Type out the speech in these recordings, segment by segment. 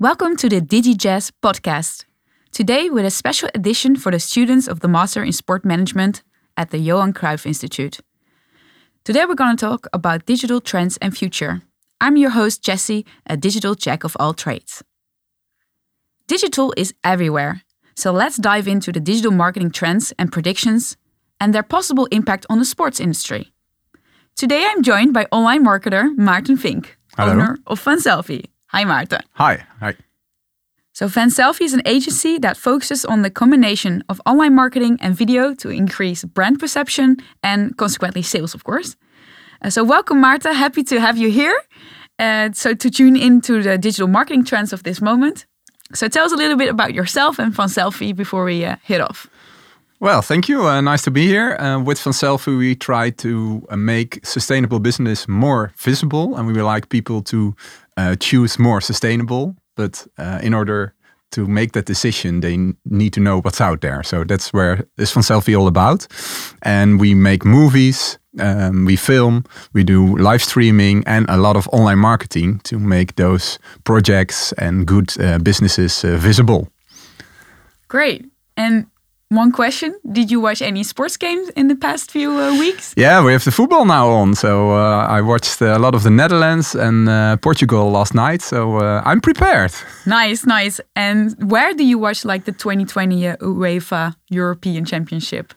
Welcome to the DigiJazz podcast. Today, with a special edition for the students of the Master in Sport Management at the Johan Cruyff Institute. Today, we're going to talk about digital trends and future. I'm your host, Jesse, a digital jack of all trades. Digital is everywhere, so let's dive into the digital marketing trends and predictions and their possible impact on the sports industry. Today, I'm joined by online marketer Maarten Vink, Hello. owner of Vanselfie. Hi, Maarten. Hi. Hi. So, Vanselfie is an agency that focuses on the combination of online marketing and video to increase brand perception and consequently sales, of course. Uh, so, welcome, Marta. Happy to have you here. Uh, so, to tune into the digital marketing trends of this moment. So, tell us a little bit about yourself and Vanselfie before we uh, hit off. Well, thank you. Uh, nice to be here. Uh, with Vanselfie, we try to uh, make sustainable business more visible, and we would like people to choose more sustainable. But uh, in order to make that decision, they need to know what's out there. So that's where is Vanselfie all about. And we make movies, um, we film, we do live streaming, and a lot of online marketing to make those projects and good uh, businesses uh, visible. Great. And one question Did you watch any sports games in the past few uh, weeks? Yeah, we have the football now on. So uh, I watched a lot of the Netherlands and uh, Portugal last night. So uh, I'm prepared. Nice, nice. And where do you watch like the 2020 uh, UEFA European Championship?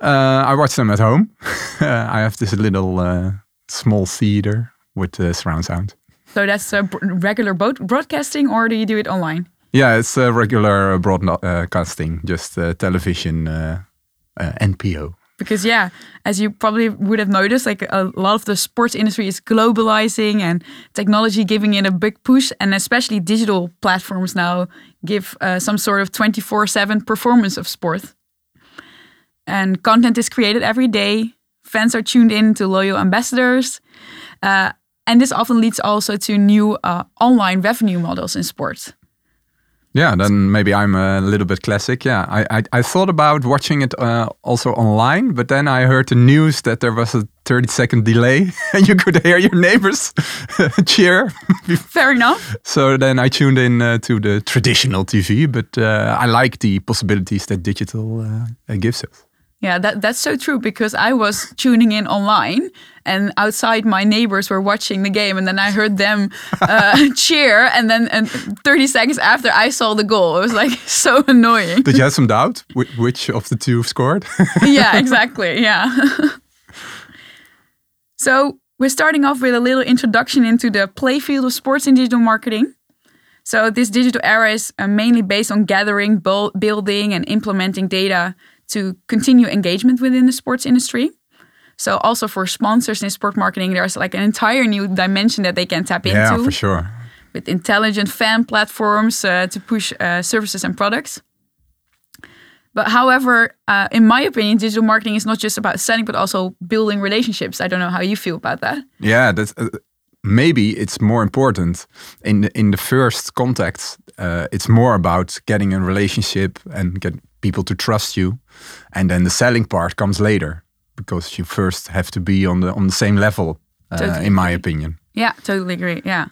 Uh, I watch them at home. I have this little uh, small theater with uh, surround sound. So that's uh, regular boat broadcasting, or do you do it online? Yeah, it's a regular broadcasting, just uh, television, uh, uh, NPO. Because yeah, as you probably would have noticed, like a lot of the sports industry is globalizing and technology giving it a big push, and especially digital platforms now give uh, some sort of twenty four seven performance of sport. And content is created every day. Fans are tuned in to loyal ambassadors. Uh, and this often leads also to new uh, online revenue models in sports. Yeah, then maybe I'm a little bit classic. Yeah, I I, I thought about watching it uh, also online, but then I heard the news that there was a 30 second delay and you could hear your neighbors cheer. Fair enough. so then I tuned in uh, to the traditional TV, but uh, I like the possibilities that digital uh, gives us. Yeah, that, that's so true because I was tuning in online and outside my neighbors were watching the game and then I heard them uh, cheer and then and 30 seconds after I saw the goal. It was like so annoying. Did you have some doubt which of the two scored? yeah, exactly. Yeah. so we're starting off with a little introduction into the playfield of sports in digital marketing. So this digital era is uh, mainly based on gathering, building, and implementing data to continue engagement within the sports industry. So also for sponsors in sport marketing, there's like an entire new dimension that they can tap yeah, into for sure. with intelligent fan platforms uh, to push uh, services and products. But however, uh, in my opinion, digital marketing is not just about selling, but also building relationships. I don't know how you feel about that. Yeah, that's uh, maybe it's more important in the, in the first contact. Uh, it's more about getting a relationship and get people to trust you, and then the selling part comes later because you first have to be on the on the same level. Uh, Totally in my agree. opinion. Yeah, totally agree. Yeah.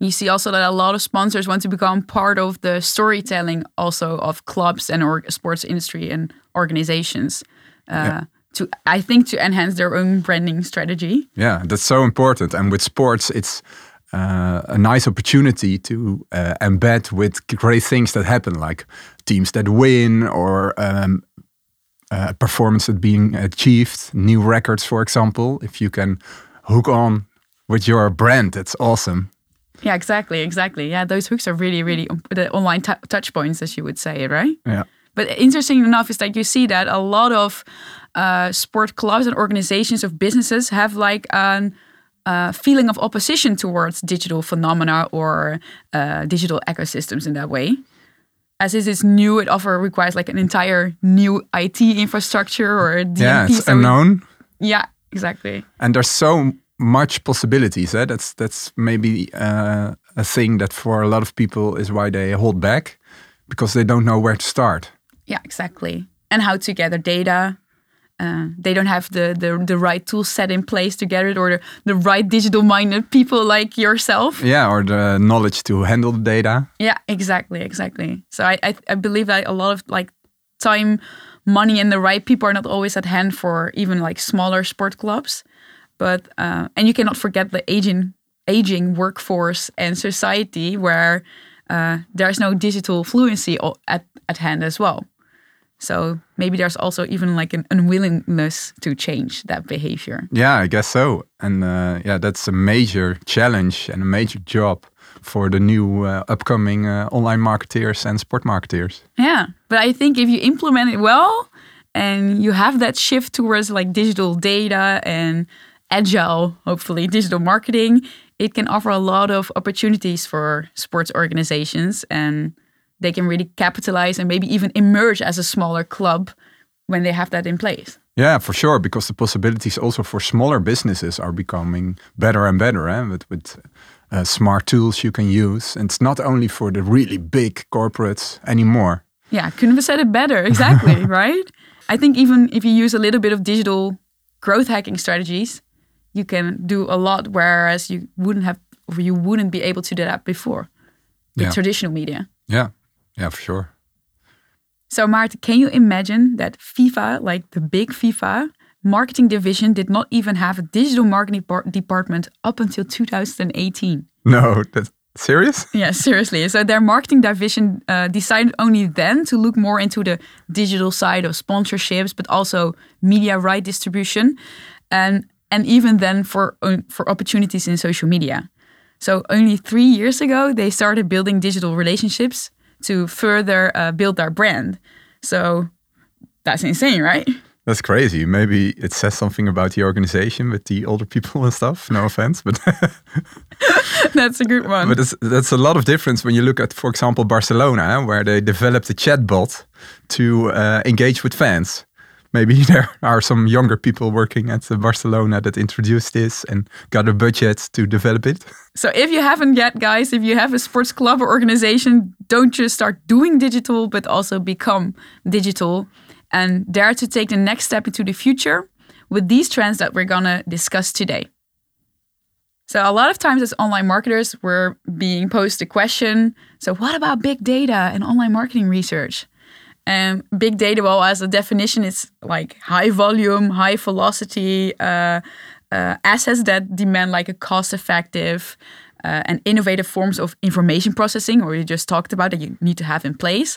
You see also that a lot of sponsors want to become part of the storytelling also of clubs and or sports industry and organizations. Uh, Yeah. To I think to enhance their own branding strategy. Yeah, that's so important. And with sports, it's uh, a nice opportunity to uh, embed with great things that happen, like teams that win or um, uh, performance that being achieved, new records, for example. If you can hook on with your brand, that's awesome. Yeah, exactly, exactly. Yeah, those hooks are really, really the online tou touch points, as you would say, right? Yeah. But interesting enough is that you see that a lot of uh, sport clubs and organizations of businesses have like an uh, feeling of opposition towards digital phenomena or uh, digital ecosystems in that way. As this is new, it often requires like an entire new IT infrastructure or DMP. Yeah, it's so we- unknown. yeah, exactly. and there's so much possibilities. Eh? That's that's maybe uh, a thing that for a lot of people is why they hold back because they don't know where to start. Yeah, exactly. And how to gather data uh, they don't have the, the the right tools set in place to get it, or the, the right digital minded people like yourself. Yeah, or the knowledge to handle the data. Yeah, exactly, exactly. So I I, I believe that a lot of like time, money, and the right people are not always at hand for even like smaller sport clubs. But uh, and you cannot forget the aging aging workforce and society where uh, there's no digital fluency at, at hand as well. So maybe there's also even like an unwillingness to change that behavior. Yeah, I guess so. And uh, yeah, that's a major challenge and a major job for the new uh, upcoming uh, online marketeers and sport marketeers. Yeah, but I think if you implement it well and you have that shift towards like digital data and agile, hopefully digital marketing, it can offer a lot of opportunities for sports organizations and they can really capitalize and maybe even emerge as a smaller club when they have that in place. Yeah, for sure, because the possibilities also for smaller businesses are becoming better and better eh? with, with uh, smart tools you can use. And it's not only for the really big corporates anymore. Yeah, couldn't have said it better. Exactly, right? I think even if you use a little bit of digital growth hacking strategies, you can do a lot, whereas you wouldn't have or you wouldn't be able to do that before with yeah. traditional media. Yeah, yeah, for sure. So, Maarten, can you imagine that FIFA, like the big FIFA marketing division, did not even have a digital marketing department up until 2018? No, that's serious? Yeah, seriously. So, their marketing division uh, decided only then to look more into the digital side of sponsorships, but also media right distribution. And and even then for for opportunities in social media. So only three years ago, they started building digital relationships to further uh, build our brand. So that's insane, right? That's crazy. Maybe it says something about the organization with the older people and stuff. No offense, but that's a good one. But that's a lot of difference when you look at, for example, Barcelona, where they developed a chatbot to uh, engage with fans maybe there are some younger people working at Barcelona that introduced this and got a budget to develop it. So if you haven't yet, guys, if you have a sports club or organization, don't just start doing digital, but also become digital and dare to take the next step into the future with these trends that we're gonna discuss today. So a lot of times as online marketers, we're being posed the question, so what about big data and online marketing research? And big data, well, as a definition, it's like high volume, high velocity uh, uh, assets that demand like a cost effective uh, and innovative forms of information processing, or you just talked about that you need to have in place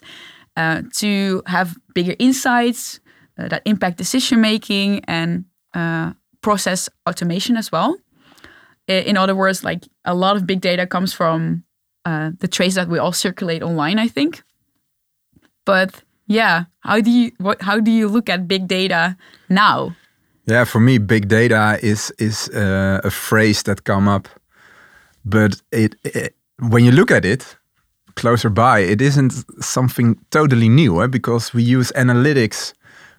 uh, to have bigger insights uh, that impact decision making and uh, process automation as well. In other words, like a lot of big data comes from the trace that we all circulate online, I think. But yeah how do you what how do you look at big data now yeah for me big data is is uh, a phrase that come up but it, it, when you look at it closer by it isn't something totally new eh? because we use analytics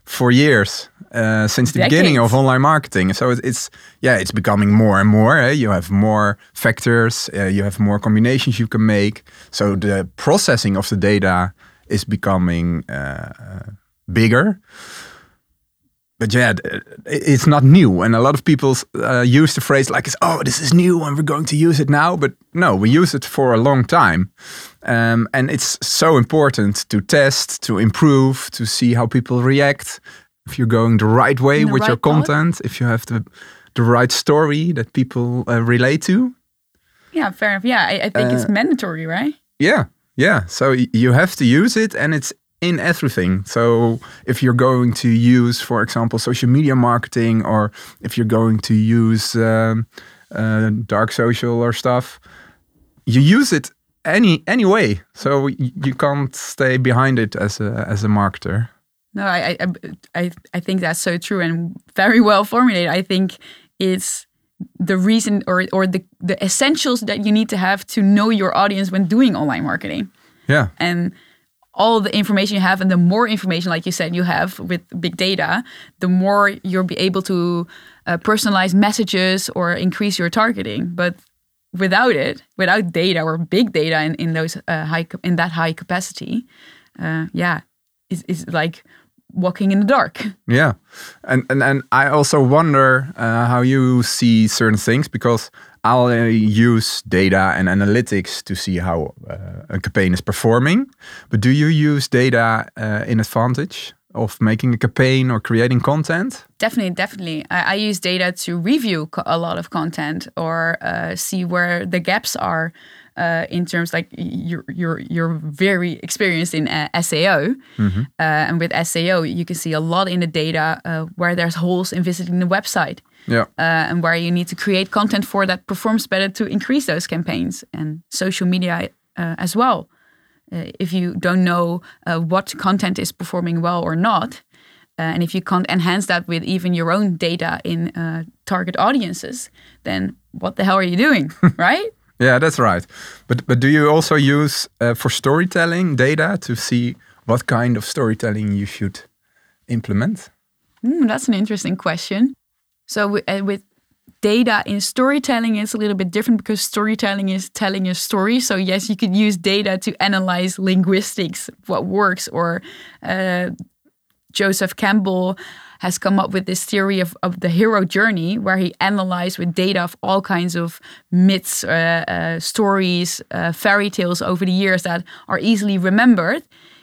for years uh, since the Decades. beginning of online marketing. So it's yeah, it's becoming more and more. Eh? You have more factors, uh, you have more combinations you can make. So the processing of the data is becoming uh, bigger. But yeah, it's not new, and a lot of people uh, use the phrase like, "Oh, this is new, and we're going to use it now." But no, we use it for a long time, um, and it's so important to test, to improve, to see how people react. If you're going the right way the with right your content, if you have the the right story that people uh, relate to. Yeah, fair enough. Yeah, I, I think it's uh, mandatory, right? Yeah, yeah, so you have to use it and it's in everything. So if you're going to use, for example, social media marketing, or if you're going to use um, uh, dark social or stuff, you use it any any way. So you can't stay behind it as a as a marketer. No, I I I, I think that's so true and very well formulated. I think it's the reason or or the the essentials that you need to have to know your audience when doing online marketing. Yeah. And all the information you have and the more information like you said you have with big data the more you'll be able to uh, personalize messages or increase your targeting but without it without data or big data in, in those uh, high in that high capacity uh, yeah it's, it's like walking in the dark. Yeah, and and and I also wonder uh, how you see certain things because I'll uh, use data and analytics to see how uh, a campaign is performing. But do you use data uh, in advantage of making a campaign or creating content? Definitely, definitely. I, I use data to review a lot of content or uh, see where the gaps are. Uh, in terms like you're you're you're very experienced in uh, SEO, uh, and with SEO you can see a lot in the data uh, where there's holes in visiting the website, Yeah. uh, and where you need to create content for that performs better to increase those campaigns and social media uh, as well. Uh, if you don't know uh, what content is performing well or not, uh, and if you can't enhance that with even your own data in uh, target audiences, then what the hell are you doing, right? Yeah, that's right. But but do you also use uh, for storytelling data to see what kind of storytelling you should implement? Hmm, that's an interesting question. So with, uh, with data in storytelling, it's a little bit different because storytelling is telling a story. So yes, you could use data to analyze linguistics, what works, or uh, Joseph Campbell has come up with this theory of, of the hero journey where he analyzed with data of all kinds of myths, uh, uh, stories, uh, fairy tales over the years that are easily remembered.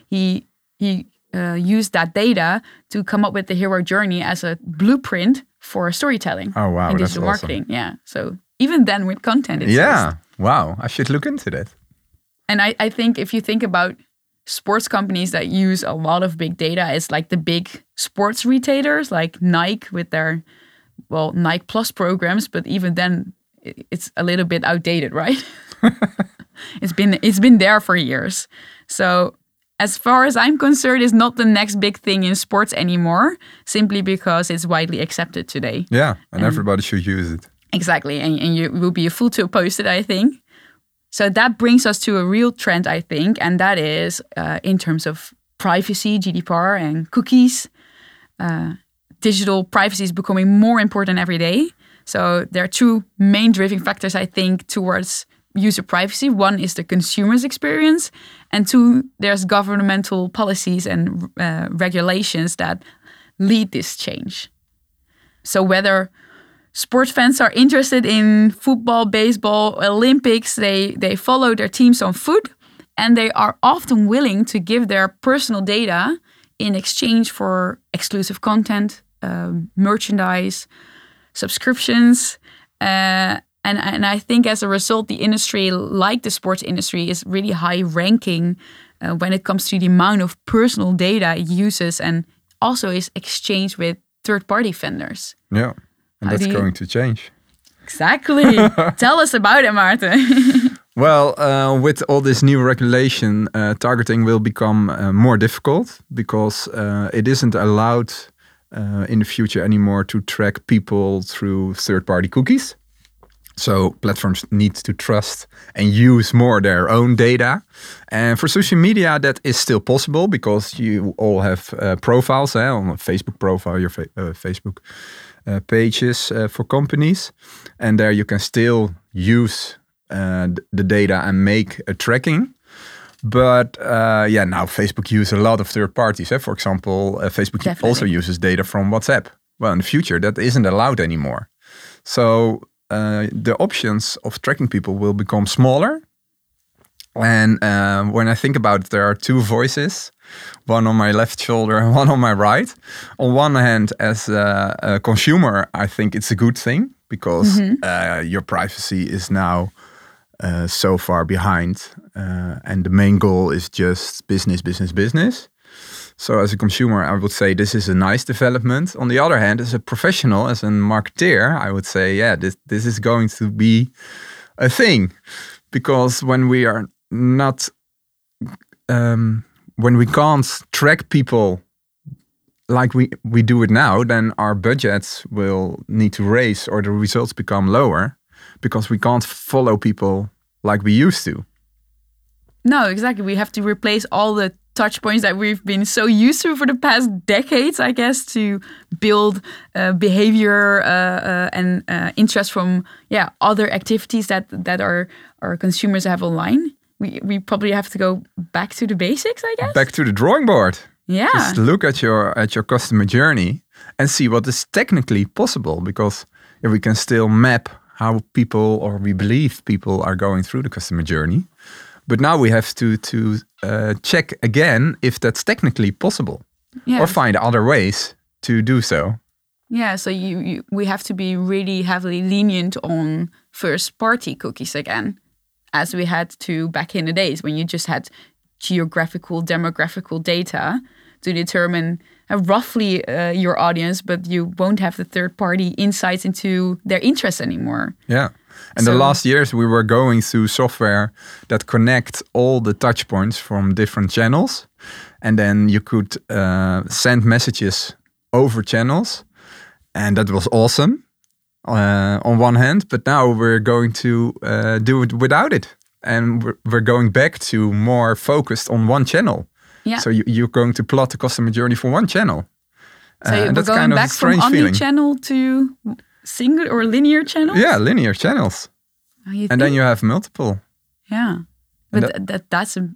He he uh, used that data to come up with the hero journey as a blueprint for storytelling Oh, wow, that's digital awesome. marketing. Yeah. So even then with content, it's yeah. Wow. I should look into that. and I, I think if you think about sports companies that use a lot of big data, is like the big sports retailers like Nike with their, well, Nike Plus programs, but even then it's a little bit outdated, right? it's been it's been there for years. So as far as I'm concerned, it's not the next big thing in sports anymore, simply because it's widely accepted today. Yeah, and everybody should use it. Exactly, and, and you will be a fool to oppose it, I think. So that brings us to a real trend, I think, and that is uh, in terms of privacy, GDPR, and cookies. Uh, digital privacy is becoming more important every day. So there are two main driving factors, I think, towards user privacy. One is the consumer's experience, and two, there's governmental policies and uh, regulations that lead this change. So whether sports fans are interested in football, baseball, Olympics. They they follow their teams on foot, and they are often willing to give their personal data in exchange for exclusive content, um, merchandise, subscriptions. Uh, and, and I think as a result, the industry, like the sports industry, is really high ranking uh, when it comes to the amount of personal data it uses and also is exchanged with third party vendors. Yeah, and How that's going to change. Exactly. Tell us about it, Martin. Well, uh, with all this new regulation, uh, targeting will become uh, more difficult because uh, it isn't allowed uh, in the future anymore to track people through third-party cookies. So platforms need to trust and use more their own data. And for social media, that is still possible because you all have uh, profiles eh, on a Facebook profile, your fa- uh, Facebook pages uh, for companies, and there you can still use uh, the data and make a tracking. But uh, yeah, now Facebook use a lot of third parties. Eh? For example, uh, Facebook Definitely. also uses data from WhatsApp. Well, in the future, that isn't allowed anymore. So uh, the options of tracking people will become smaller. And uh, when I think about it, there are two voices, one on my left shoulder and one on my right. On one hand, as a, a consumer, I think it's a good thing because uh, your privacy is now uh, so far behind, uh, and the main goal is just business, business, business. So as a consumer, I would say this is a nice development. On the other hand, as a professional, as a marketeer, I would say, yeah, this this is going to be a thing, because when we are not, um, when we can't track people like we we do it now, then our budgets will need to raise or the results become lower, because we can't follow people like we used to. no, exactly. We have to replace all the touch points that we've been so used to for the past decades, I guess, to build uh, behavior uh, uh, and uh, interest from yeah other activities that that our our consumers have online. We we probably have to go back to the basics, I guess. Back to the drawing board. Yeah. Just look at your at your customer journey and see what is technically possible because if we can still map how people or we believe people are going through the customer journey. But now we have to to uh, check again if that's technically possible yeah. or find other ways to do so. Yeah, so you, you we have to be really heavily lenient on first party cookies again, as we had to back in the days when you just had geographical demographical data to determine uh, roughly uh, your audience, but you won't have the third party insights into their interests anymore. Yeah. And So- the last years we were going through software that connect all the touch points from different channels. And then you could uh, send messages over channels. And that was awesome uh, on one hand. But now we're going to uh, do it without it. And we're, we're going back to more focused on one channel. Yeah. So you, you're going to plot the customer journey for one channel. So Uh, we're going kind of a back from omni-channel to single or linear channel. Yeah, linear channels. Oh, And then you have multiple. Yeah, but that, that that's a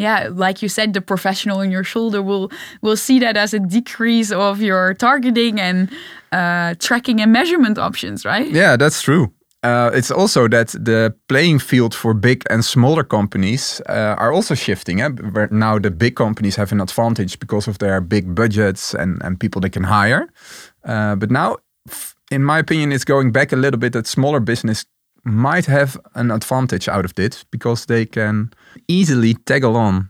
yeah, like you said, the professional on your shoulder will will see that as a decrease of your targeting and uh, tracking and measurement options, right? Yeah, that's true. Uh, it's also that the playing field for big and smaller companies uh, are also shifting. Eh? Where now the big companies have an advantage because of their big budgets and, and people they can hire. Uh, but now, in my opinion, it's going back a little bit that smaller business might have an advantage out of this because they can easily tag along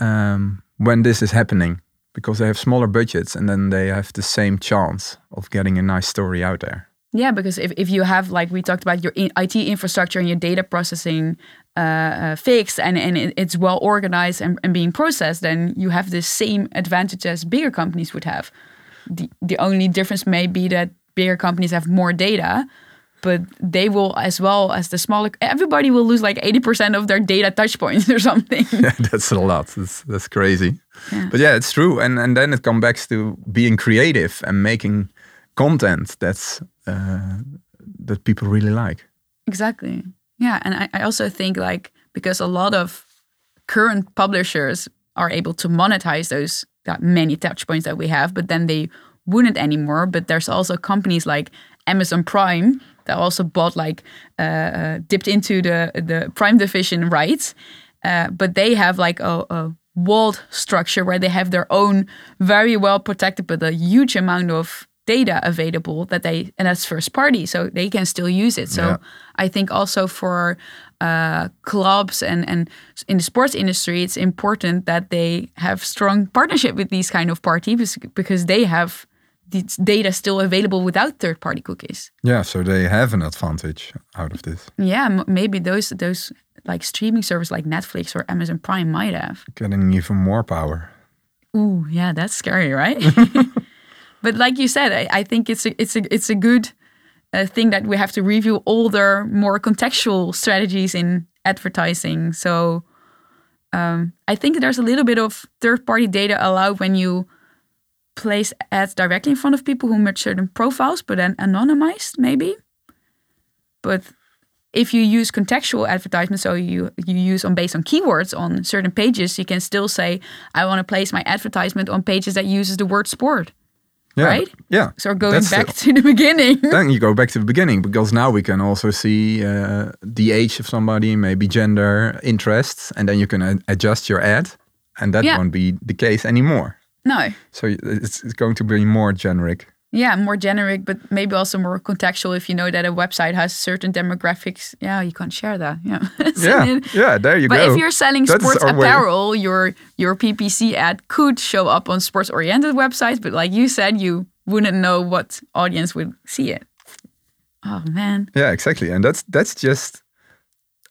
um, when this is happening because they have smaller budgets and then they have the same chance of getting a nice story out there. Yeah, because if, if you have like we talked about your IT infrastructure and your data processing uh, uh, fixed and, and it- it's well organized and, and being processed, then you have the same advantage as bigger companies would have. The the only difference may be that bigger companies have more data, but they will as well as the smaller. Everybody will lose like eighty percent of their data touch points or something. yeah, that's a lot. That's that's crazy. Yeah. But yeah, it's true. And and then it comes back to being creative and making content that's uh, that people really like. Exactly. Yeah, and I, I also think like because a lot of current publishers are able to monetize those that many touch points that we have, but then they wouldn't anymore. But there's also companies like Amazon Prime that also bought like uh, uh, dipped into the the Prime division rights, uh, but they have like a, a walled structure where they have their own very well protected but a huge amount of data available that they and that's first party so they can still use it so Yeah. i think also for uh, clubs and and in the sports industry it's important that they have strong partnership with these kind of parties because they have data still available without third party cookies Yeah, so they have an advantage out of this. yeah m- maybe those those like streaming service like netflix or amazon prime might have Getting even more power. Ooh, yeah, that's scary, right? but like you said, I, I think it's a it's a it's a good uh, thing that we have to review all their more contextual strategies in advertising. So um, I think there's a little bit of third party data allowed when you place ads directly in front of people who match certain profiles, but then anonymized maybe. But if you use contextual advertisement, so you you use on based on keywords on certain pages, you can still say, I want to place my advertisement on pages that uses the word sport. Yeah, Right? Yeah. So going That's back still- to the beginning. then you go back to the beginning because now we can also see uh, the age of somebody, maybe gender, interests, and then you can adjust your ad, and that Yeah. won't be the case anymore. No. So it's, it's going to be more generic. Yeah, more generic, but maybe also more contextual if you know that a website has certain demographics. Yeah, you can't share that. Yeah. So Yeah, then- yeah. There you But go. But if you're selling sports our way. apparel, your your PPC ad could show up on sports oriented websites, but like you said, you wouldn't know what audience would see it. Oh man. Yeah, exactly. And that's that's just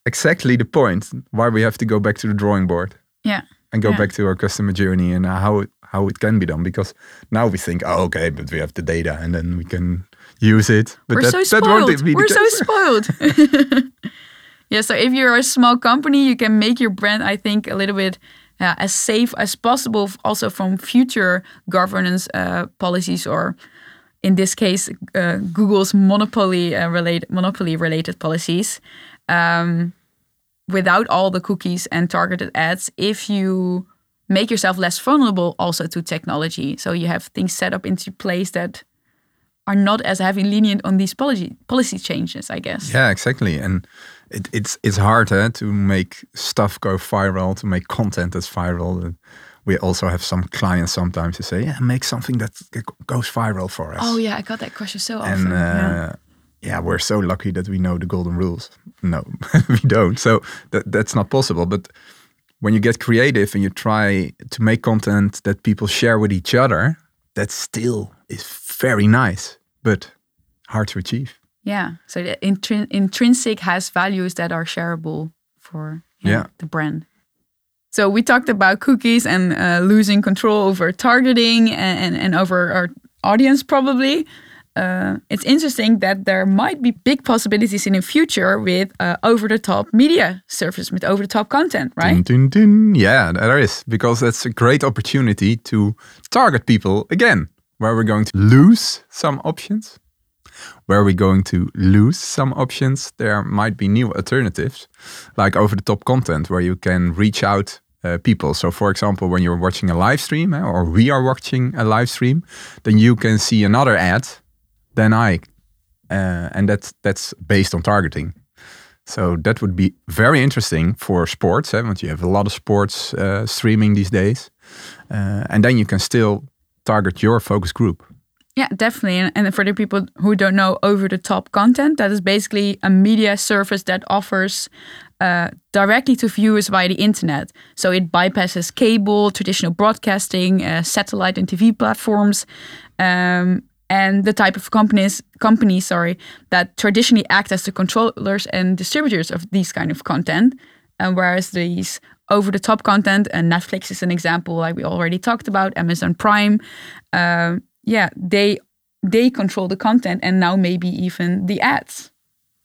exactly the point why we have to go back to the drawing board Yeah. and go Yeah. back to our customer journey and how it, how it can be done. Because now we think, oh, okay, but we have the data and then we can use it. But We're that, so that won't spoiled. be the We're so spoiled. yeah, so if you're a small company, you can make your brand, I think, a little bit uh, as safe as possible, also from future governance uh, policies or, in this case, uh, Google's monopoly uh, related monopoly related policies. Um, without all the cookies and targeted ads, if you make yourself less vulnerable also to technology. So you have things set up into place that are not as heavy lenient on these policy policy changes, I guess. Yeah, exactly. And it, it's it's hard eh, to make stuff go viral, to make content that's viral. We also have some clients sometimes who say, "Yeah, make something that goes viral for us." Oh yeah, I got that question so often. And uh, yeah. yeah. we're so lucky that we know the golden rules. No, we don't. So that that's not possible. But when you get creative and you try to make content that people share with each other, that still is very nice, but hard to achieve. Yeah. So the intrin intrinsic has values that are shareable for yeah, yeah. the brand. So we talked about cookies and uh, losing control over targeting and, and, and over our audience probably. Uh, it's interesting that there might be big possibilities in the future with uh, over-the-top media service, with over-the-top content, right? Dun, dun, dun. Yeah, there is because that's a great opportunity to target people again. Where we're going to lose some options, where we're going to lose some options, there might be new alternatives, like over-the-top content, where you can reach out uh, people. So, for example, when you're watching a live stream, eh, or we are watching a live stream, then you can see another ad than I, uh, and that's that's based on targeting. So that would be very interesting for sports, eh, you have a lot of sports uh, streaming these days, uh, and then you can still target your focus group. Yeah, definitely. And, and for the people who don't know over the top content, that is basically a media service that offers uh, directly to viewers via the internet. So it bypasses cable, traditional broadcasting, uh, satellite and TV platforms, um, and the type of companies companies sorry that traditionally act as the controllers and distributors of these kind of content. And whereas these over the top content, and Netflix is an example, like we already talked about, Amazon Prime, uh, yeah, they they control the content and now maybe even the ads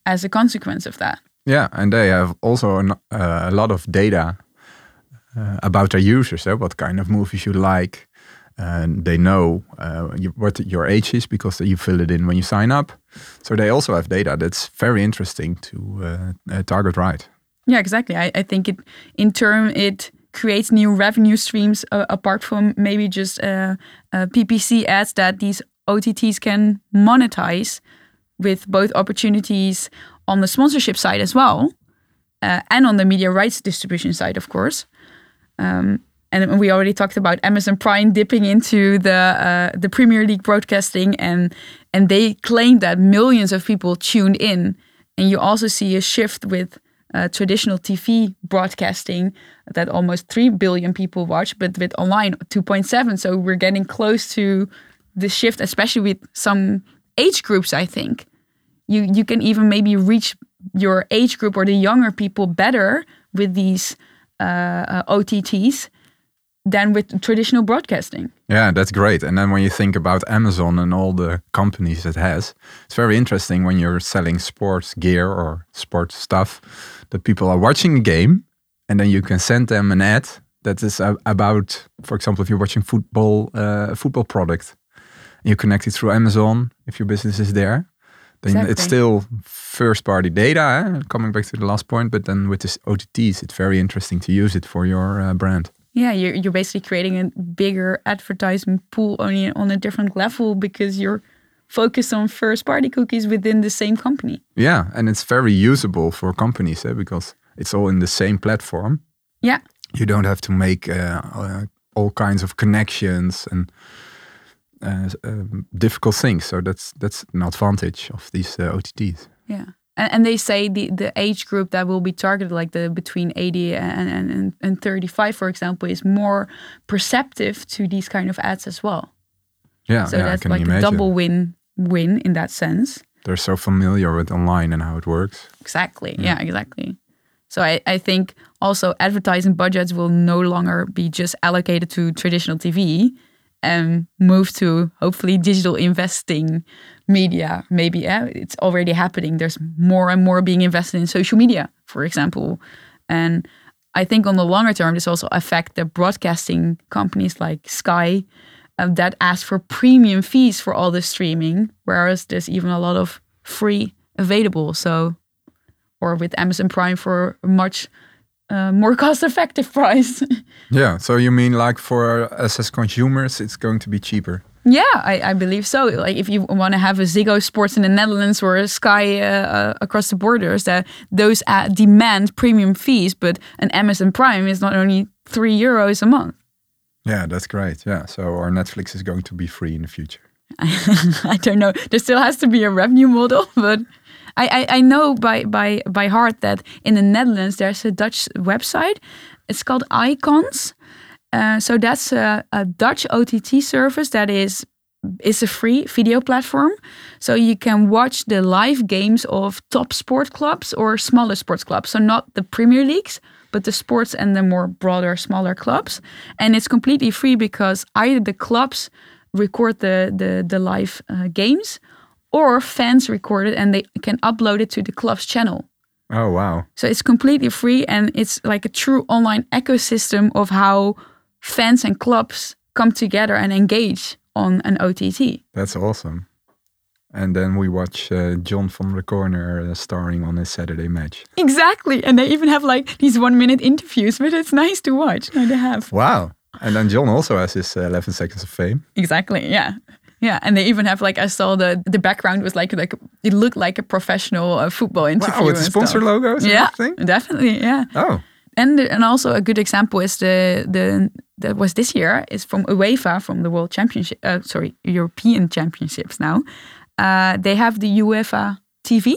as a consequence of that. Yeah, and they have also an, uh, a lot of data uh, about their users, eh? what kind of movies you like. And they know uh, you, what your age is because you fill it in when you sign up. So they also have data that's very interesting to uh, uh, target right. Yeah, exactly. I, I think it in turn it creates new revenue streams uh, apart from maybe just PPC ads that these OTTs can monetize with both opportunities on the sponsorship side as well, uh, and on the media rights distribution side, of course. Um, and we already talked about Amazon Prime dipping into the uh, the Premier League broadcasting, and and they claim that millions of people tuned in. And you also see a shift with uh, traditional TV broadcasting that almost three billion people watch, but with online 2.7. So we're getting close to the shift, especially with some age groups. I think you you can even maybe reach your age group or the younger people better with these uh, uh, OTTs than with traditional broadcasting. Yeah, that's great. And then when you think about Amazon and all the companies it has, it's very interesting when you're selling sports gear or sports stuff that people are watching a game and then you can send them an ad that is about, for example, if you're watching football, uh, football product, you connect it through Amazon if your business is there then exactly. it's still first party data eh? coming back to the last point but then with this otts it's very interesting to use it for your uh, brand yeah you're, you're basically creating a bigger advertisement pool only on a different level because you're focused on first party cookies within the same company yeah and it's very usable for companies eh? because it's all in the same platform yeah you don't have to make uh, uh, all kinds of connections and uh, um, difficult things. So that's that's an advantage of these uh, OTTs. Yeah. And, and they say the, the age group that will be targeted, like the between 80 and, and, and 35, for example, is more perceptive to these kind of ads as well. Yeah. So yeah, that's like imagine. a double win win in that sense. They're so familiar with online and how it works. Exactly. Yeah, yeah exactly. So I, I think also advertising budgets will no longer be just allocated to traditional TV and um, move to hopefully digital investing media maybe yeah, it's already happening there's more and more being invested in social media for example and i think on the longer term this also affect the broadcasting companies like sky uh, that ask for premium fees for all the streaming whereas there's even a lot of free available so or with amazon prime for much uh, more cost-effective price. Yeah. So you mean like for us as consumers, it's going to be cheaper? Yeah, I, I believe so. Like if you want to have a Ziggo Sports in the Netherlands or a Sky uh, uh, across the borders, that those uh, demand premium fees. But an Amazon Prime is not only three euros a month. Yeah, that's great. Yeah. So our Netflix is going to be free in the future. I don't know. There still has to be a revenue model, but I, I, I know by, by by heart that in the Netherlands there's a Dutch website. It's called Eyecons. Uh, so that's a, a Dutch OTT service that is is a free video platform. So you can watch the live games of top sport clubs or smaller sports clubs. So not the Premier Leagues, but the sports and the more broader, smaller clubs. And it's completely free because either the clubs record the the, the live uh, games or fans record it and they can upload it to the club's channel. Oh wow. So it's completely free and it's like a true online ecosystem of how fans and clubs come together and engage on an OTT. That's awesome. And then we watch uh, John from the corner uh, starring on his Saturday match. Exactly. And they even have like these one minute interviews, but it's nice to watch. No, they have. Wow. And then John also has his uh, 11 seconds of fame. Exactly. Yeah. Yeah, and they even have like I saw the the background was like like it looked like a professional uh, football interview. Wow, with sponsor stuff. logos. Yeah, definitely. Yeah, Oh, and and also a good example is the the that was this year is from UEFA from the World Championship. Uh, sorry, European Championships now. Uh, they have the UEFA TV.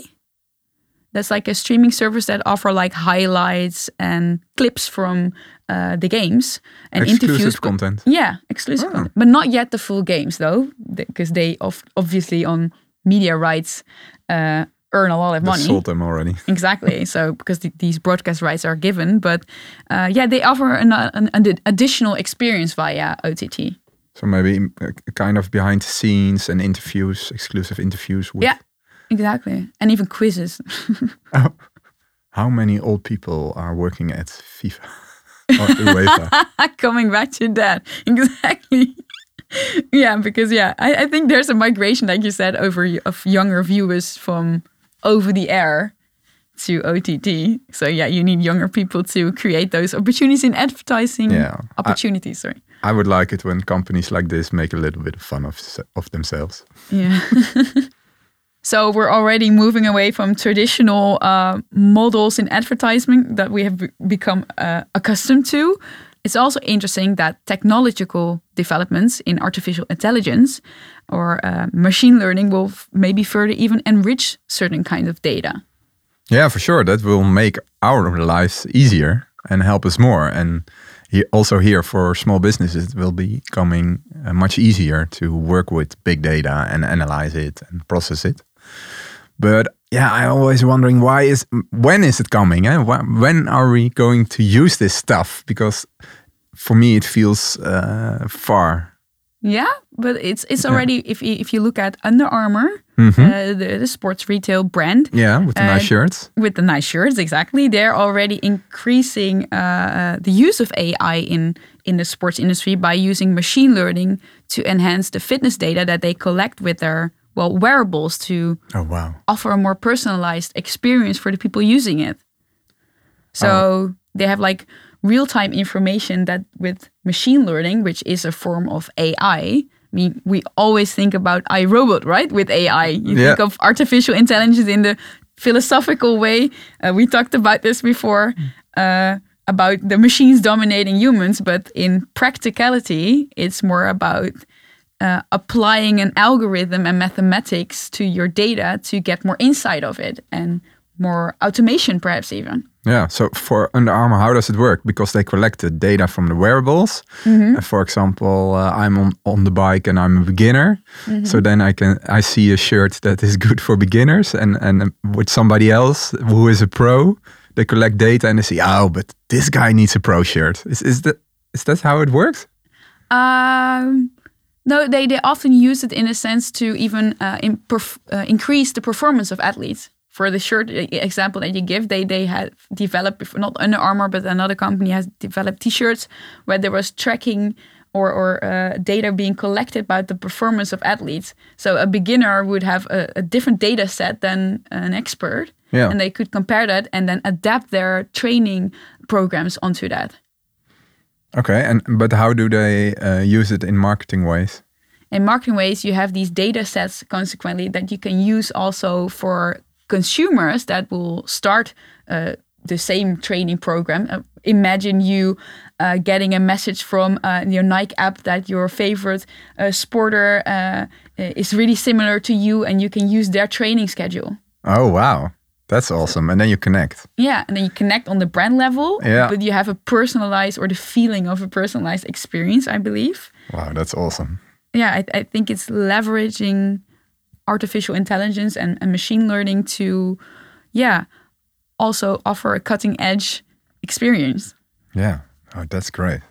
That's like a streaming service that offer like highlights and clips from uh, the games and exclusive interviews. content. Yeah, exclusive Oh. content, but not yet the full games though, because they of, obviously on media rights uh, earn a lot of They money. sold them already. Exactly. so because the, these broadcast rights are given, but uh, yeah, they offer an, an, an additional experience via OTT. So maybe a a kind of behind the scenes and interviews, exclusive interviews with Yeah, exactly, and even quizzes. how many old people are working at FIFA or UEFA. Coming back to that, exactly. yeah, because yeah, I, I think there's a migration, like you said, over of younger viewers from over the air to OTT. So yeah, you need younger people to create those opportunities in advertising. Yeah. I- opportunities. sorry. I would like it when companies like this make a little bit of fun of, of themselves. Yeah. so we're already moving away from traditional uh, models in advertising that we have become uh, accustomed to. It's also interesting that technological developments in artificial intelligence or uh, machine learning will maybe further even enrich certain kinds of data. Yeah, for sure. That will make our lives easier and help us more. And he, also here for small businesses, it will be becoming uh, much easier to work with big data and analyze it and process it. But yeah, I always wondering why is when is it coming? Eh? When are we going to use this stuff? Because for me, it feels uh, far. Yeah, but it's it's already if you, if you look at Under Armour, Mhm. uh, the, the sports retail brand, Yeah, with the Uh, nice shirts. with the nice shirts exactly they're already increasing uh, uh, the use of ai in in the sports industry by using machine learning to enhance the fitness data that they collect with their well wearables to Oh wow. offer a more personalized experience for the people using it so they have like real-time information that with machine learning which is a form of ai I mean, we always think about iRobot, right? With AI, you Yeah. think of artificial intelligence in the philosophical way. Uh, we talked about this before uh, about the machines dominating humans, but in practicality, it's more about uh, applying an algorithm and mathematics to your data to get more insight of it and more automation, perhaps even. Yeah. So for Under Armour, how does it work? Because they collect the data from the wearables. Mm-hmm. Uh, for example, uh, I'm on, on the bike and I'm a beginner. Mm-hmm. So then I can I see a shirt that is good for beginners, and and with somebody else who is a pro, they collect data and they see, oh, but this guy needs a pro shirt. Is is that is that how it works? Um, no, they, they often use it in a sense to even uh, uh, increase the performance of athletes. For the shirt example that you give, they they had developed before, not Under Armour, but another company has developed T-shirts where there was tracking or or uh, data being collected about the performance of athletes. So a beginner would have a, a different data set than an expert, Yeah. and they could compare that and then adapt their training programs onto that. Okay, and but how do they uh, use it in marketing ways? in marketing ways you have these data sets consequently that you can use also for consumers that will start uh, the same training program. Uh, imagine you uh, getting a message from uh, your nike app that your favorite uh, sporter uh, is really similar to you and you can use their training schedule. Oh wow, that's awesome! And then you connect. yeah and then you connect on the brand level Yeah. but you have a personalized or the feeling of a personalized experience i believe Wow, that's awesome. yeah, I, I think it's leveraging artificial intelligence and, and machine learning to, yeah, also offer a cutting edge experience. Yeah, oh, that's great.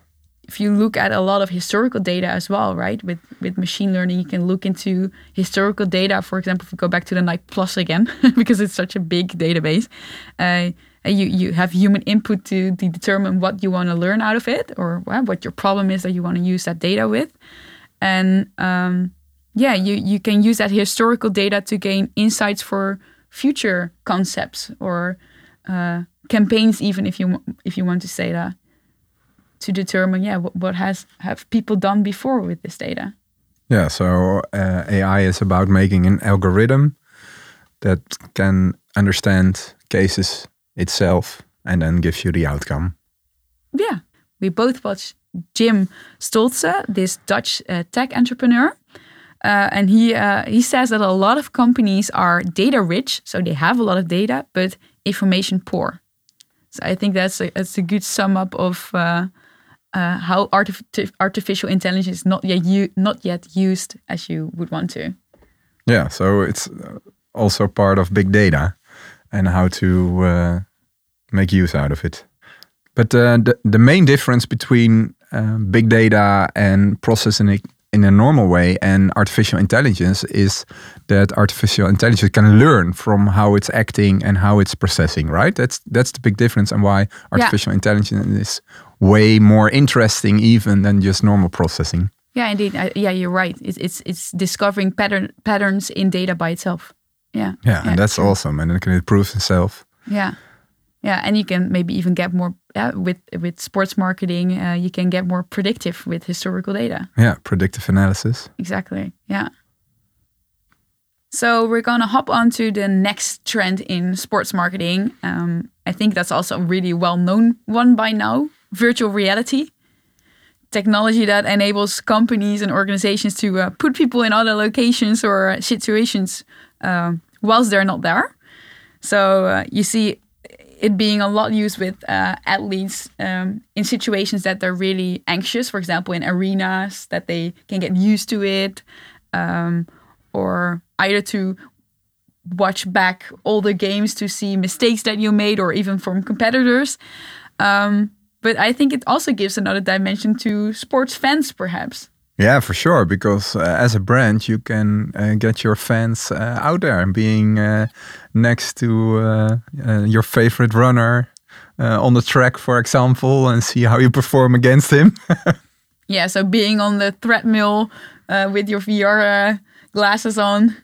If you look at a lot of historical data as well, right? With with machine learning, you can look into historical data. For example, if we go back to the Nike Plus again, because it's such a big database, uh, you you have human input to, to determine what you want to learn out of it, or well, what your problem is that you want to use that data with. and um, yeah you, you can use that historical data to gain insights for future concepts or uh, campaigns even if you if you want to say that to determine yeah what, what has have people done before with this data Yeah, so uh, AI is about making an algorithm that can understand cases itself and then gives you the outcome. yeah we both watched jim stolze this dutch uh, tech entrepreneur uh, and he uh, he says that a lot of companies are data rich so they have a lot of data but information poor so i think that's a, that's a good sum up of uh, uh, how artif- artificial intelligence is not yet u- not yet used as you would want to Yeah, so it's uh, also part of big data and how to uh, make use out of it. But uh, the, the main difference between uh, big data and processing it in a normal way and artificial intelligence is that artificial intelligence can learn from how it's acting and how it's processing, right? That's that's the big difference and why artificial intelligence is way more interesting even than just normal processing. yeah indeed I, yeah you're right it's, it's it's discovering pattern patterns in data by itself yeah Yeah, and that's awesome and it can improve itself. Yeah, yeah, and you can maybe even get more yeah, with with sports marketing. Uh, you can get more predictive with historical data. Yeah, predictive analysis. Exactly. Yeah. So we're gonna hop on to the next trend in sports marketing. Um, I think that's also a really well known one by now: virtual reality. Technology that enables companies and organizations to uh, put people in other locations or situations um, whilst they're not there. So uh, you see it being a lot used with uh, athletes um, in situations that they're really anxious. For example, in arenas that they can get used to it, um, or either to watch back all the games to see mistakes that you made, or even from competitors. Um, but I think it also gives another dimension to sports fans, perhaps. Yeah, for sure. Because uh, as a brand, you can uh, get your fans uh, out there and being uh, next to uh, uh, your favorite runner uh, on the track, for example, and see how you perform against him. Yeah, so being on the treadmill uh, with your VR glasses on.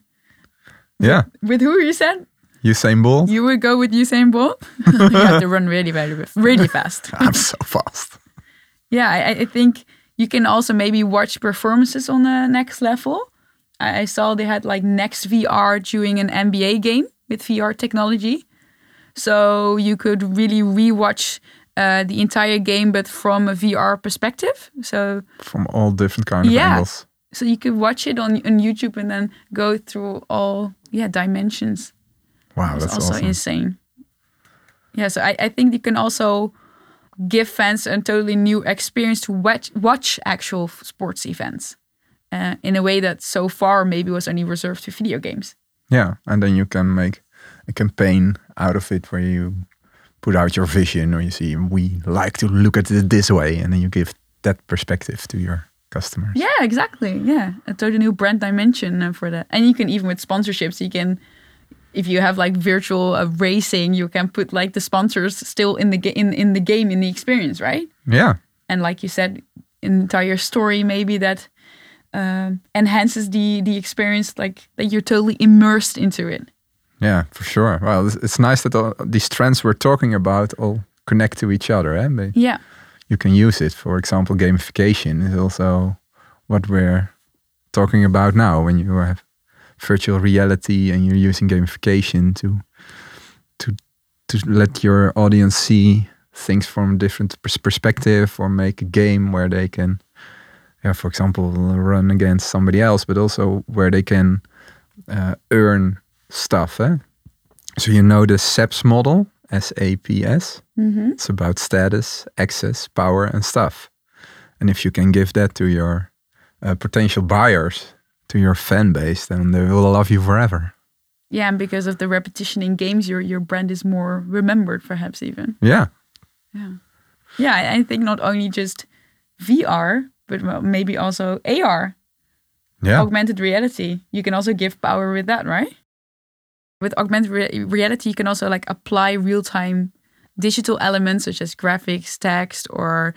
yeah, With who you said? Usain Bolt. You would go with Usain Bolt? you have to run really, very, really fast. I'm so fast. Yeah, I, I think you can also maybe watch performances on the next level. I, I saw they had like NextVR during an NBA game with VR technology. So you could really rewatch uh, the entire game, but from a VR perspective. So From all different kind of Yeah. angles. so you could watch it on, on YouTube and then go through all yeah dimensions. Wow, that's also awesome. insane. Yeah, so I, I think you can also give fans a totally new experience to watch, watch actual sports events uh, in a way that so far maybe was only reserved to video games. Yeah, and then you can make a campaign out of it where you put out your vision or you see we like to look at it this way and then you give that perspective to your customers. Yeah, exactly. Yeah, a totally new brand dimension uh, for that. And you can even with sponsorships, you can, if you have like virtual uh, racing, you can put like the sponsors still in the in in the game in the experience, right? Yeah. and like you said entire story maybe that um, enhances the the experience like that you're totally immersed into it Yeah, for sure. Well, it's, it's nice that all these trends we're talking about all connect to each other. Eh? They- Yeah. you can use it. For example, gamification is also what we're talking about now. When you have virtual reality and you're using gamification to to to let your audience see things from a different pers- perspective, or make a game where they can, yeah, for example, run against somebody else, but also where they can uh, earn stuff. Eh? So you know the SAPS model, S A P S. Mm-hmm. It's about status, access, power, and stuff. And if you can give that to your uh, potential buyers, to your fan base, then they will love you forever. Yeah, and because of the repetition in games, your your brand is more remembered, perhaps even. Yeah, Yeah. Yeah, I- think not only just VR, but well, maybe also AR, yeah, augmented reality. You can also give power with that, right? With augmented re- reality, you can also like apply real-time digital elements such as graphics, text, or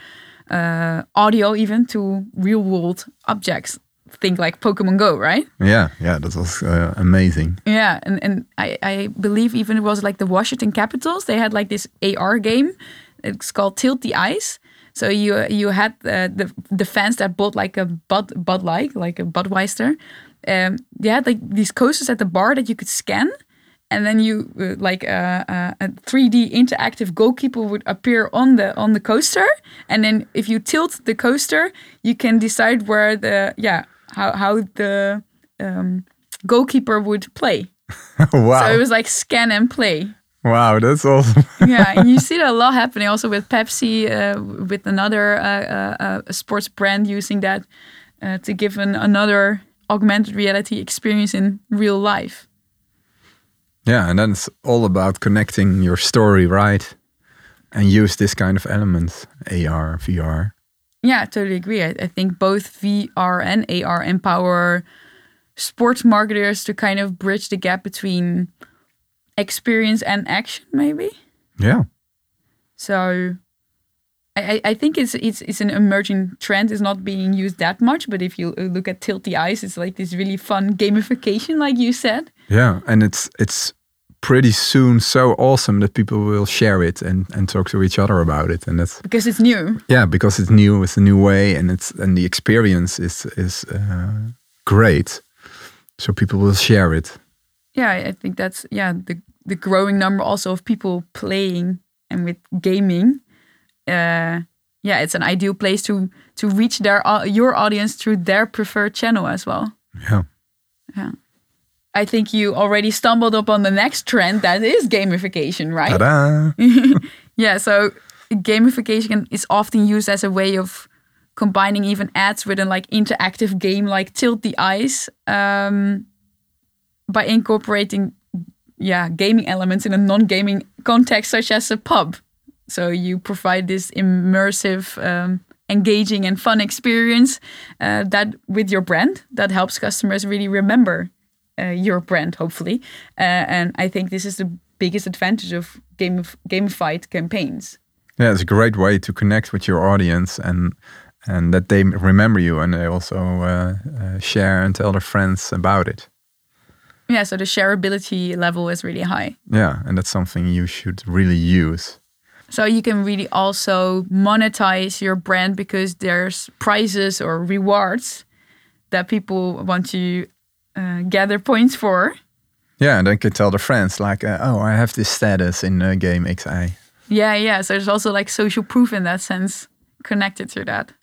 uh, audio, even to real-world objects. Think like Pokemon Go, right? yeah, yeah. That was uh, amazing. Yeah, and and I I believe even it was like the Washington Capitals. They had like this AR game. It's called Tilt the Ice. So you you had uh, the the fans that bought like a Bud Bud Light, like a Budweiser. Um, they had like these coasters at the bar that you could scan, and then you uh, like uh, uh, a three D interactive goalkeeper would appear on the on the coaster, and then if you tilt the coaster, you can decide where the yeah how how the um, goalkeeper would play. wow, So it was like scan and play. wow, that's awesome. Yeah, and you see that a lot happening also with Pepsi, uh, with another uh, uh, uh, sports brand using that uh, to give an, another augmented reality experience in real life. yeah, and then it's all about connecting your story, right? And use this kind of elements, AR, VR. Yeah, totally agree. I, I think both VR and AR empower sports marketers to kind of bridge the gap between experience and action, maybe. Yeah, So I, I- think it's it's it's an emerging trend. It's not being used that much, but if you uh, look at Tilt the Ice, it's like this really fun gamification, like you said. yeah, and it's it's pretty soon so awesome that people will share it and and talk to each other about it, and that's Because it's new. yeah because it's new it's a new way and it's and the experience is is uh, great so people will share it Yeah, I- think that's yeah the the growing number also of people playing and with gaming. Uh, yeah, it's an ideal place to to reach their au- your audience through their preferred channel as well. yeah Yeah. I think you already stumbled upon the next trend that is gamification, right? Ta-da! Yeah, so gamification is often used as a way of combining even ads with an like interactive game like Tilt the Ice um, by incorporating yeah gaming elements in a non-gaming context such as a pub. So you provide this immersive, um, engaging, and fun experience uh, that with your brand that helps customers really remember your brand, hopefully. Uh, and I think this is the biggest advantage of game gamified campaigns. yeah it's a great way to connect with your audience and and that they remember you and they also uh, uh, share and tell their friends about it Yeah, so the shareability level is really high. yeah and that's something you should really use So you can really also monetize your brand because there's prizes or rewards that people want to uh, gather points for. yeah and then can tell the friends like uh, oh i have this status in uh, game xi Yeah, yeah. So there's also like social proof in that sense connected to that.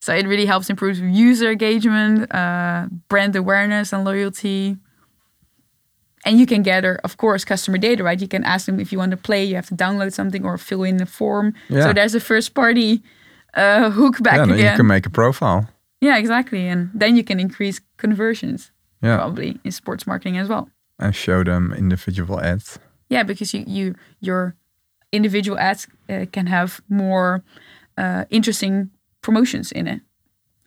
So it really helps improve user engagement, uh, brand awareness, and loyalty. And you can gather, of course, customer data, right? You can ask them if you want to play, you have to download something or fill in a form. Yeah. So there's a first party uh, hook back yeah again. you can make a profile yeah, exactly. And then you can increase conversions yeah probably in sports marketing as well. and show them individual ads Yeah, because you, you your individual ads uh, can have more uh, interesting promotions in it,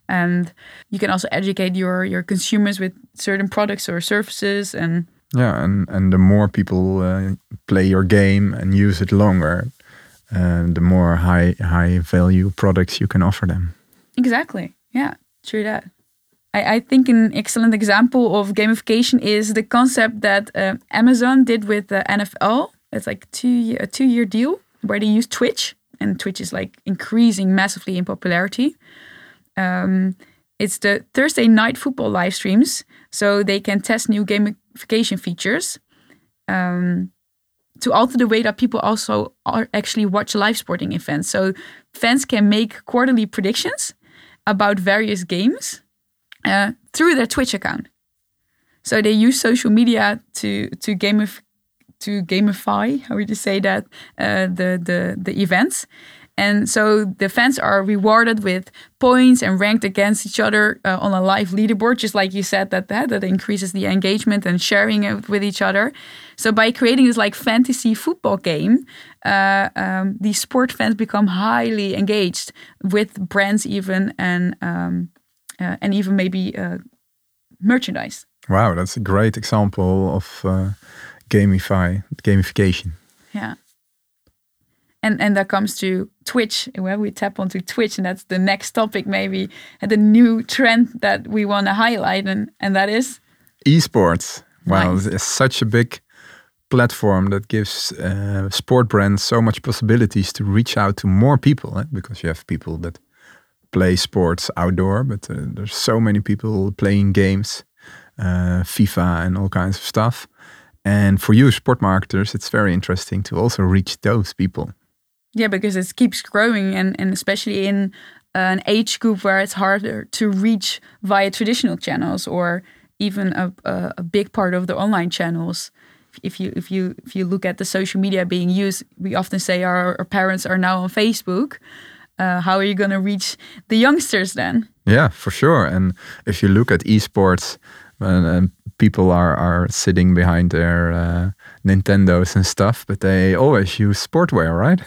and you can also educate your your consumers with certain products or services. And Yeah, and and the more people uh, play your game and use it longer, uh, the more high high value products you can offer them. exactly, yeah, true that. I, I think an excellent example of gamification is the concept that uh, Amazon did with the NFL. It's like two a two year deal where they use Twitch, and Twitch is like increasing massively in popularity. Um, it's the Thursday night football live streams, so they can test new gamification features um, to alter the way that people also are actually watch live sporting events. So fans can make quarterly predictions about various games uh, through their Twitch account. So they use social media to to gamify to gamify, how would you say that, uh, the the the events. And so the fans are rewarded with points and ranked against each other uh, on a live leaderboard, just like you said that, that that increases the engagement and sharing it with each other. So by creating this like fantasy football game, uh, um, these sport fans become highly engaged with brands even and um, and even maybe uh, merchandise. Wow, that's a great example of uh, gamify gamification. Yeah and and that comes to Twitch, where we tap onto Twitch, and that's the next topic, maybe, and the new trend that we want to highlight, and and that is esports. Wow, nice. it's such a big platform that gives uh, sport brands so much possibilities to reach out to more people, eh? because you have people that play sports outdoor, but uh, there's so many people playing games, uh, FIFA and all kinds of stuff. And for you, sport marketers, it's very interesting to also reach those people. Yeah, because it keeps growing, and, and especially in an age group where it's harder to reach via traditional channels or even a, a, a, big part of the online channels. If you if you if you look at the social media being used, we often say our, our parents are now on Facebook. Uh, how are you going to reach the youngsters then? Yeah, for sure. And if you look at esports, and, and people are are sitting behind their uh, Nintendos and stuff, but they always use sportwear, right?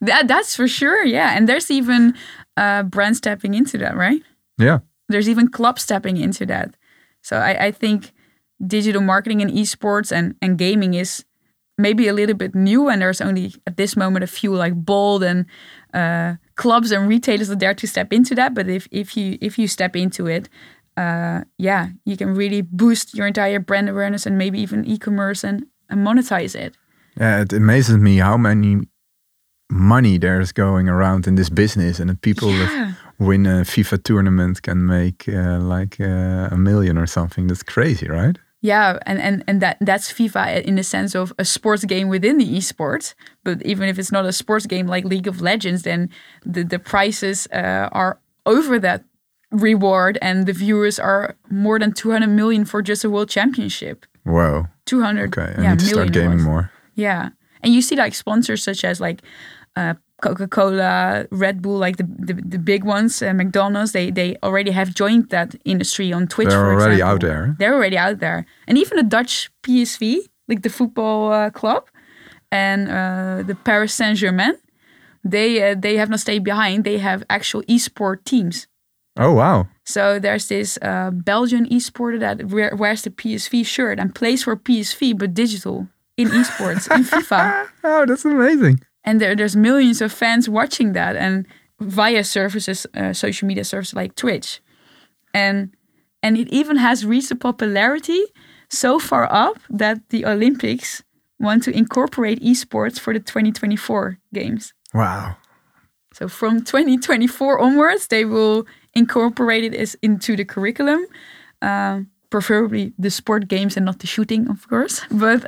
That that's for sure. Yeah, and there's even uh, brands stepping into that, right? Yeah. There's even clubs stepping into that. So I, I think digital marketing and esports and and gaming is maybe a little bit new, and there's only at this moment a few like bold and uh, clubs and retailers that dare to step into that. But if if you if you step into it, uh, yeah, you can really boost your entire brand awareness and maybe even e-commerce and, and monetize it. Yeah, it amazes me how many money there's going around in this business, and people yeah. that win a FIFA tournament can make uh, like uh, a million or something. That's crazy, right? Yeah, and, and and that that's FIFA in the sense of a sports game within the esports. But even if it's not a sports game like League of Legends, then the the prices uh, are over that reward, and the viewers are more than 200 million for just a world championship. Wow. 200. Okay, I yeah, need to start gaming more. Yeah, and you see like sponsors such as like uh, Coca-Cola, Red Bull, like the the, the big ones, uh, McDonald's, they they already have joined that industry on Twitch. They're already example. out there. They're already out there, and even the Dutch PSV, like the football uh, club, and uh, the Paris Saint Germain, they uh, they have not stayed behind. They have actual esport teams. Oh wow! So there's this uh, Belgian esporter that wears the PSV shirt and plays for PSV, but digital in esports in FIFA. Oh, that's amazing! And there, there's millions of fans watching that and via services uh, social media services like twitch. And and it even has reached a popularity so far up that the olympics want to incorporate esports for the 2024 games. Wow. So from 2024 onwards they will incorporate it as into the curriculum um, preferably the sport games and not the shooting of course. But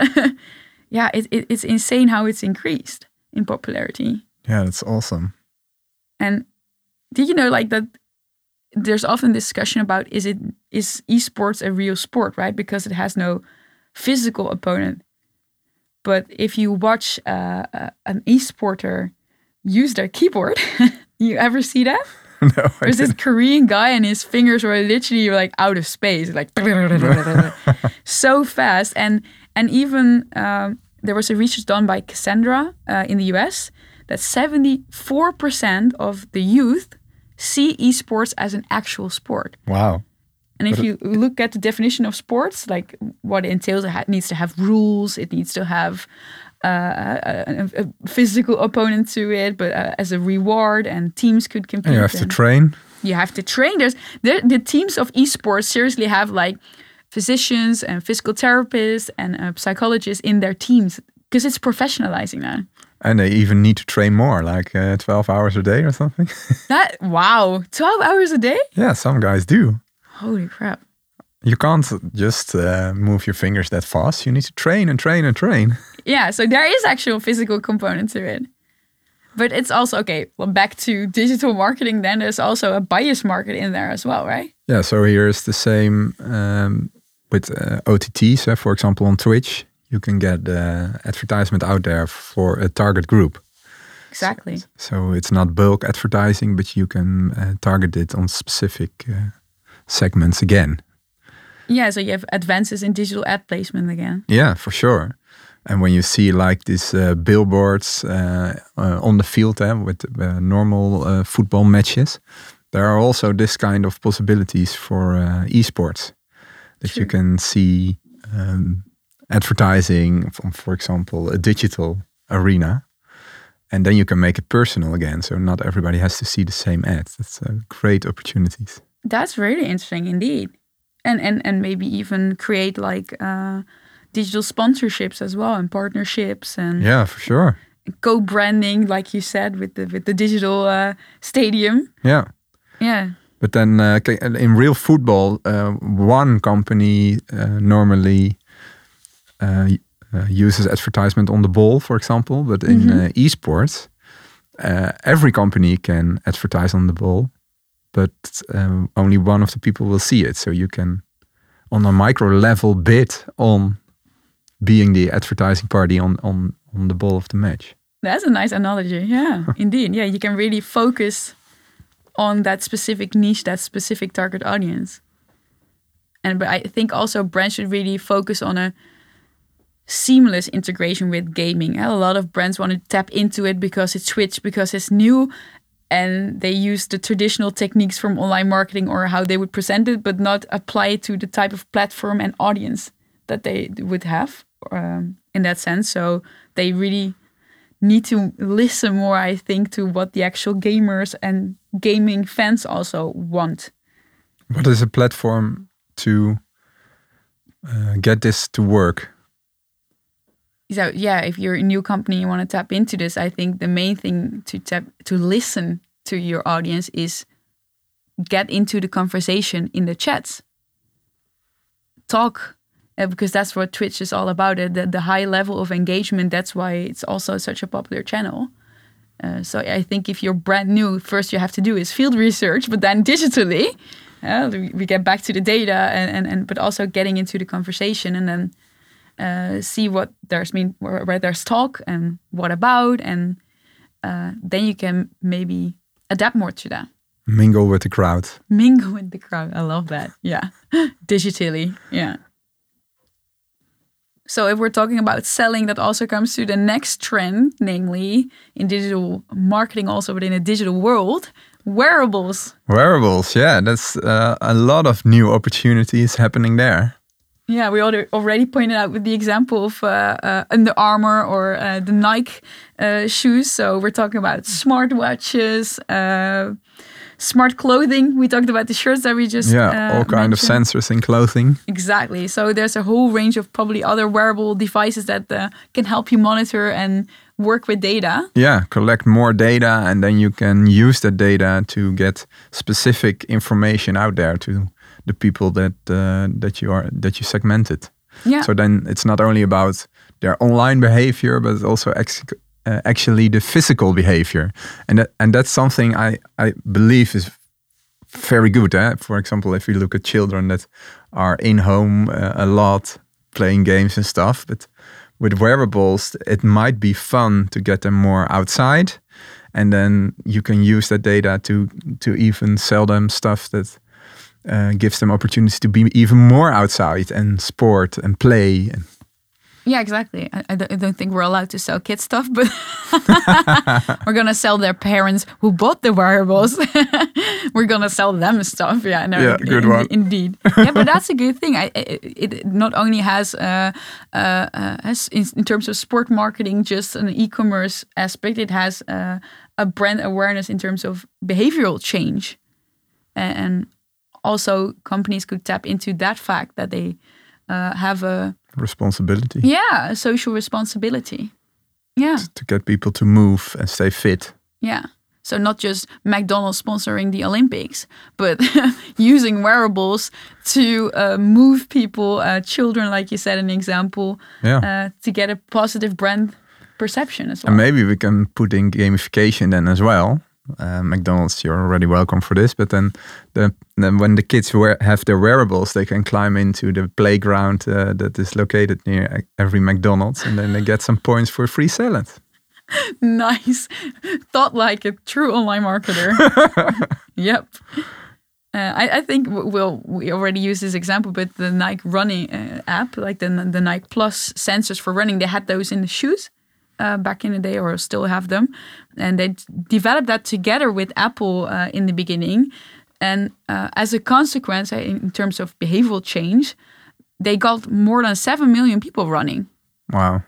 yeah it, it, it's insane how it's increased in popularity. Yeah, that's awesome. And did you know like that there's often discussion about is it is esports a real sport, right? Because it has no physical opponent. But if you watch uh, uh, an esporter use their keyboard, you ever see that? No, There's this Korean guy and his fingers were literally like out of space, like so fast. And and even um, there was a research done by Cassandra uh, in the US that 74% of the youth see esports as an actual sport. Wow. And if you look at the definition of sports, like what it entails, it needs to have rules, it needs to have uh, a, a, physical opponent to it, but uh, as a reward, and teams could compete. And you have to train. you have to train. There's the, the teams of esports seriously have like physicians and physical therapists and uh, psychologists in their teams because it's professionalizing now. And they even need to train more, like uh, 12 hours a day or something. That wow, twelve hours a day? yeah, some guys do. Holy crap! You can't just uh, move your fingers that fast. You need to train and train and train. Yeah, so there is actual physical component to it. But it's also okay. Well, back to digital marketing. Then there's also a bias market in there as well, right? Yeah, so here's the same um, with uh, OTTs. Uh, for example, on Twitch, you can get uh, advertisement out there for a target group. Exactly. So it's not bulk advertising, but you can uh, target it on specific uh, segments again. Yeah, so you have advances in digital ad placement again. Yeah, for sure. And when you see like these uh, billboards uh, uh, on the field uh, with uh, normal uh, football matches, there are also this kind of possibilities for uh, esports that you can see um, advertising from, for example, a digital arena. And then you can make it personal again. So not everybody has to see the same ads. That's uh, great opportunities. That's really interesting indeed. And and and maybe even create like uh, digital sponsorships as well and partnerships and Yeah, for sure. co-branding, like you said, with the with the digital uh, stadium. Yeah. Yeah. But then uh, in real football, uh, one company uh, normally uh, uh, uses advertisement on the ball, for example. But in uh, esports, uh, every company can advertise on the ball, but um, only one of the people will see it. So you can, on a micro level, bid on being the advertising party on on on the ball of the match. That's a nice analogy. Yeah, indeed. Yeah, you can really focus on that specific niche, that specific target audience. And but I think also brands should really focus on a seamless integration with gaming. A lot of brands want to tap into it because it's Switch, because it's new, and they use the traditional techniques from online marketing or how they would present it, but not apply it to the type of platform and audience that they would have um, in that sense. So they really need to listen more, I think, to what the actual gamers and gaming fans also want. What is a platform to uh, get this to work? So yeah, if you're a new company, you want to tap into this. I think the main thing to tap to listen to your audience is get into the conversation in the chats. Talk, uh, because that's what Twitch is all about. uh, The, the high level of engagement. That's why it's also such a popular channel. Uh, so I think if you're brand new, first you have to do is field research, but then digitally, uh, we we get back to the data and, and, and but also getting into the conversation and then uh, see what there's mean where, where there's talk and what about and uh, then you can maybe adapt more to that Mingle with the crowd. mingle with the crowd i love that yeah digitally yeah so if we're talking about selling that also comes to the next trend namely in digital marketing also within a digital world wearables Wearables, yeah, that's uh, a lot of new opportunities happening there. Yeah, we already pointed out with the example of uh, uh, Under Armour or uh, the Nike uh, shoes. So we're talking about smartwatches, uh, smart clothing. We talked about the shirts that we just Yeah, uh, all kind of sensors in clothing. Exactly. So there's a whole range of probably other wearable devices that uh, can help you monitor and work with data. Yeah, collect more data and then you can use that data to get specific information out there to the people that uh, that you are that you segmented. Yeah. So then it's not only about their online behavior, but it's also ex- uh, actually the physical behavior, and that, and that's something I I believe is very good. Eh? For example, if you look at children that are in home uh, a lot, playing games and stuff, but with wearables, it might be fun to get them more outside, and then you can use that data to to even sell them stuff that uh, gives them opportunities to be even more outside and sport and play. And Yeah, exactly. I, I, don't, think we're allowed to sell kids stuff, but we're gonna sell their parents who bought the wearables. we're gonna sell them stuff. Yeah, no, Yeah, good in- one. Indeed. yeah, but that's a good thing. I, it, it not only has, uh, uh, uh, has in, in terms of sport marketing, just an e-commerce aspect. It has uh, a brand awareness in terms of behavioral change. and, and also companies could tap into that fact that they uh, have a Responsibility yeah a social responsibility. Yeah, to get people to move and stay fit. yeah. So not just McDonald's sponsoring the Olympics, but using wearables to uh, move people, uh, children, like you said, an example, Yeah. uh, to get a positive brand perception as well. And maybe we can put in gamification then as well. Uh, McDonald's, you're already welcome for this. But then, the, then when the kids wear, have their wearables, they can climb into the playground uh, that is located near every McDonald's, and then they get some points for free salad. nice. Thought like a true online marketer. yep. Uh, I, I think we'll, we already use this example, but the Nike running uh, app, like the, the Nike Plus sensors for running, they had those in the shoes uh, back in the day, or still have them. And they developed that together with Apple uh, in the beginning. And uh, as a consequence, in terms of behavioral change, they got more than 7 million people running. Wow.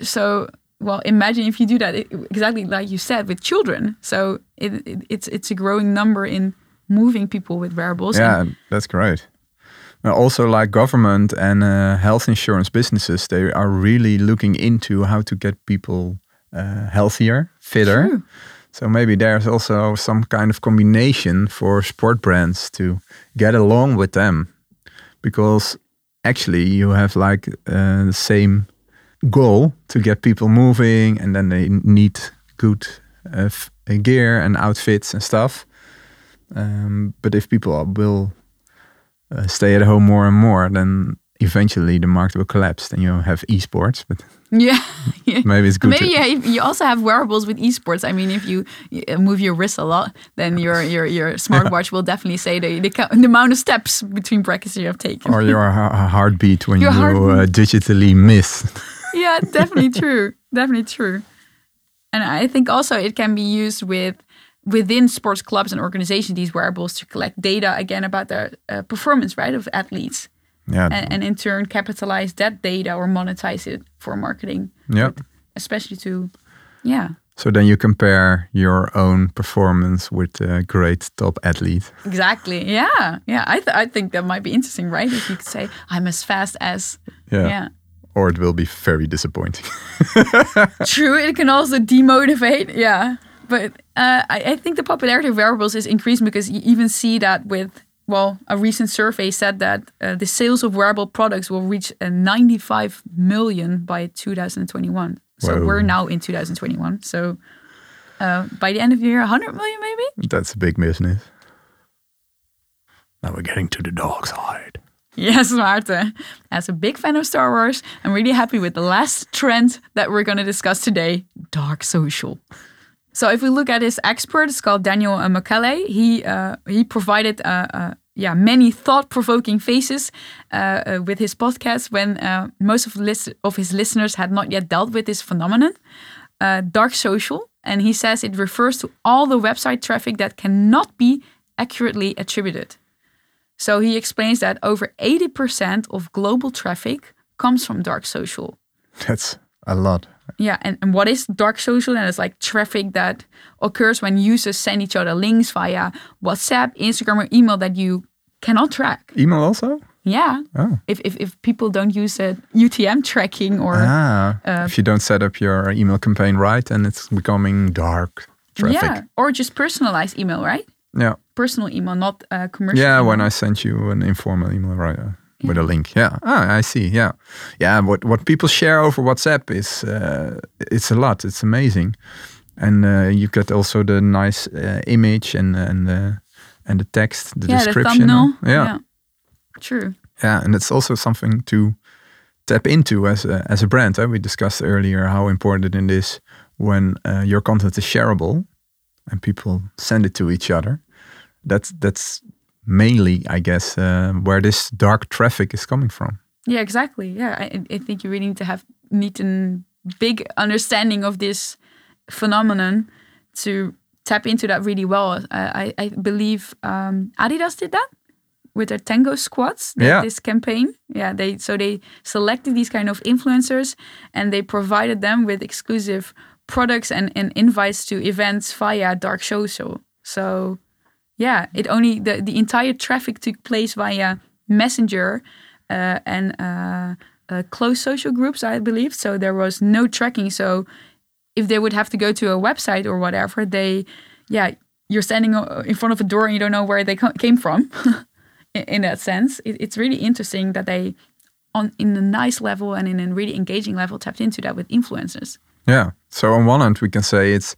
So, well, imagine if you do that exactly like you said with children. So it, it, it's it's a growing number in moving people with wearables. Yeah, And that's great. Also, like government and uh, health insurance businesses, they are really looking into how to get people uh, healthier, fitter. True. So maybe there's also some kind of combination for sport brands to get along with them, because actually you have like uh, the same goal to get people moving, and then they need good uh, uh, gear and outfits and stuff. Um, but if people will uh, stay at home more and more, then eventually the market will collapse. Then you'll have esports, but yeah, yeah. maybe it's good. Maybe yeah, you also have wearables with esports. I mean, if you uh, move your wrist a lot, then your your your smartwatch will definitely say the the, the amount of steps between brackets you have taken. or your heartbeat when Your you uh, digitally miss. yeah, definitely true. Definitely true. And I think also it can be used with within sports clubs and organizations these wearables to collect data again about the uh, performance right of athletes. Yeah, and, and in turn capitalize that data or monetize it for marketing. Yeah. especially to yeah. So then you compare your own performance with a great top athlete. exactly. Yeah. Yeah. I, th- I think that might be interesting right? If you could say i'm as fast as Yeah. yeah. Or it will be very disappointing. True, it can also demotivate. Yeah, but uh, I, I think the popularity of wearables is increasing because you even see that with well, a recent survey said that uh, the sales of wearable products will reach uh, 95 million by 2021. So Whoa. we're now in 2021. So uh, by the end of the year, 100 million maybe. That's a big business. Now we're getting to the dark side. Yes, Maarten. As a big fan of Star Wars, I'm really happy with the last trend that we're going to discuss today dark social. So, if we look at this expert, it's called Daniel uh, He uh, he provided uh, uh, yeah many thought-provoking faces uh, with his podcast when most of lis- of his listeners had not yet dealt with this phenomenon, dark social. And he says it refers to all the website traffic that cannot be accurately attributed. So he explains that over 80% of global traffic comes from dark social. That's a lot. Yeah, and, and what is dark social? And it's like traffic that occurs when users send each other links via WhatsApp, Instagram, or email that you cannot track. Email also? Yeah. Oh. If, if, if people don't use uh, UTM tracking or ah, uh, if you don't set up your email campaign right, and it's becoming dark traffic. yeah, or just personalized email, right? Yeah. Personal email, not uh, commercial. Yeah, when. I sent you an informal email, right, with a link. Yeah, ah, I see. Yeah, yeah. What what people share over WhatsApp is uh, it's a lot. It's amazing, and uh, you get also the nice uh, image and and the and the text, the yeah, the description. thumbnail. yeah, True. yeah, and it's also something to tap into as a, as a brand. We discussed earlier how important it is when uh, your content is shareable and people send it to each other. That's that's mainly, I guess, uh, where this dark traffic is coming from. Yeah, exactly. Yeah, I, I think you really need to have need a big understanding of this phenomenon to tap into that really well. Uh, I, I believe um, Adidas did that with their Tango squads. they- Yeah. This campaign. Yeah, they so they selected these kind of influencers and they provided them with exclusive products and, and invites to events via dark social. So yeah, it only the the entire traffic took place via Messenger uh, and uh, uh, closed social groups, I believe. So there was no tracking. So if they would have to go to a website or whatever, they, yeah, you're standing in front of a door and you don't know where they came from. in, in that sense, it, it's really interesting that they, on in a nice level and in a really engaging level, tapped into that with influencers. Yeah. So on one hand, we can say it's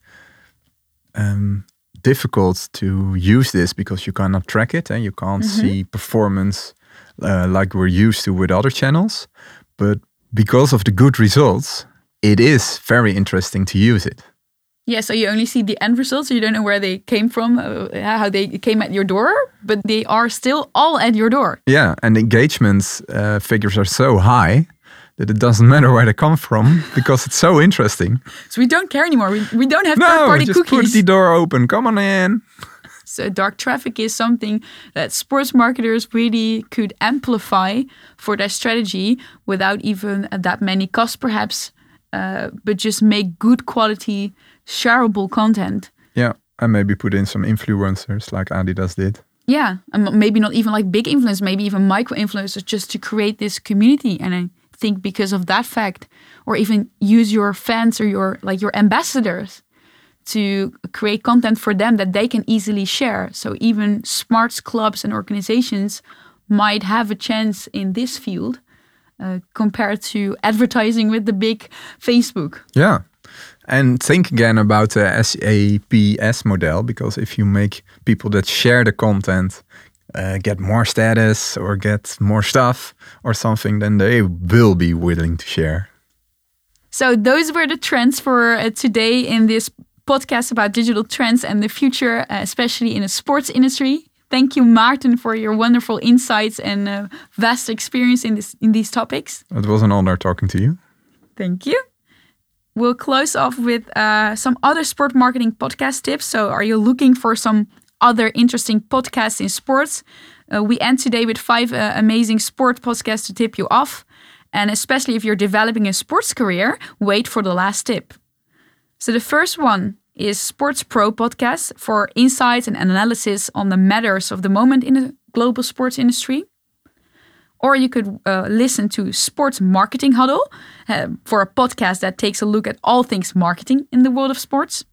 um, difficult to use this because you cannot track it and you can't mm-hmm. see performance uh, like we're used to with other channels. But because of the good results, it is very interesting to use it. Yeah, so you only see the end results, so you don't know where they came from, uh, how they came at your door, but they are still all at your door. Yeah, and engagement uh, figures are so high that it doesn't matter where they come from because it's so interesting. So we don't care anymore. We, we don't have no, third-party just cookies. put the door open. Come on in. So dark traffic is something that sports marketers really could amplify for their strategy without even that many costs, perhaps, uh, but just make good quality, shareable content. Yeah, and maybe put in some influencers like Adidas did. Yeah, and maybe not even like big influencers, maybe even micro influencers, just to create this community. And I think because of that fact, or even use your fans or your like your ambassadors to create content for them that they can easily share. So even smarts clubs and organizations might have a chance in this field uh, compared to advertising with the big Facebook. Yeah. And think again about the SAPS model because if you make people that share the content uh, get more status or get more stuff or something, then they will be willing to share. So those were the trends for uh, today in this podcast about digital trends and the future, uh, especially in the sports industry. Thank you, Martin, for your wonderful insights and uh, vast experience in this in these topics. It was an honor talking to you. Thank you. We'll close off with uh, some other sport marketing podcast tips. So, are you looking for some other interesting podcasts in sports? Uh, we end today with five uh, amazing sport podcasts to tip you off. And especially if you're developing a sports career, wait for the last tip. So the first one is Sports Pro podcast for insights and analysis on the matters of the moment in the global sports industry. Or you could uh, listen to Sports Marketing Huddle uh, for a podcast that takes a look at all things marketing in the world of sports.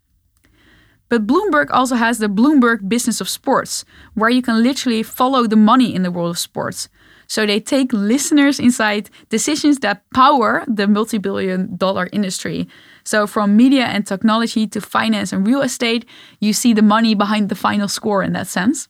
But Bloomberg also has the Bloomberg Business of Sports, where you can literally follow the money in the world of sports. So they take listeners inside decisions that power the multi billion dollar industry. So, from media and technology to finance and real estate, you see the money behind the final score in that sense.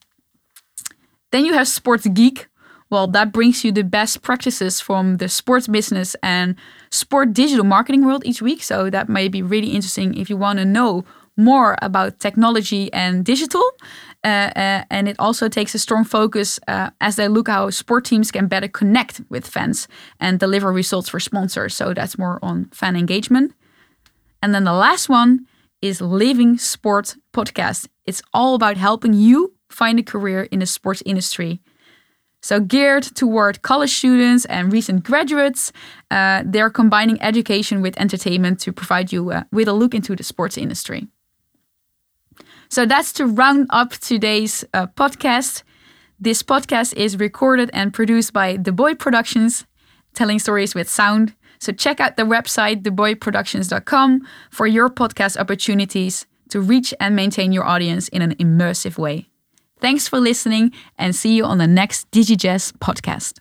Then you have Sports Geek. Well, that brings you the best practices from the sports business and sport digital marketing world each week. So, that may be really interesting if you want to know more about technology and digital. Uh, uh, and it also takes a strong focus uh, as they look how sport teams can better connect with fans and deliver results for sponsors. So that's more on fan engagement. And then the last one is Living Sport Podcast. It's all about helping you find a career in the sports industry. So, geared toward college students and recent graduates, uh, they're combining education with entertainment to provide you uh, with a look into the sports industry. So, that's to round up today's uh, podcast. This podcast is recorded and produced by The Boy Productions, telling stories with sound. So check out the website, theboyproductions.com, for your podcast opportunities to reach and maintain your audience in an immersive way. Thanks for listening and see you on the next DigiJazz podcast.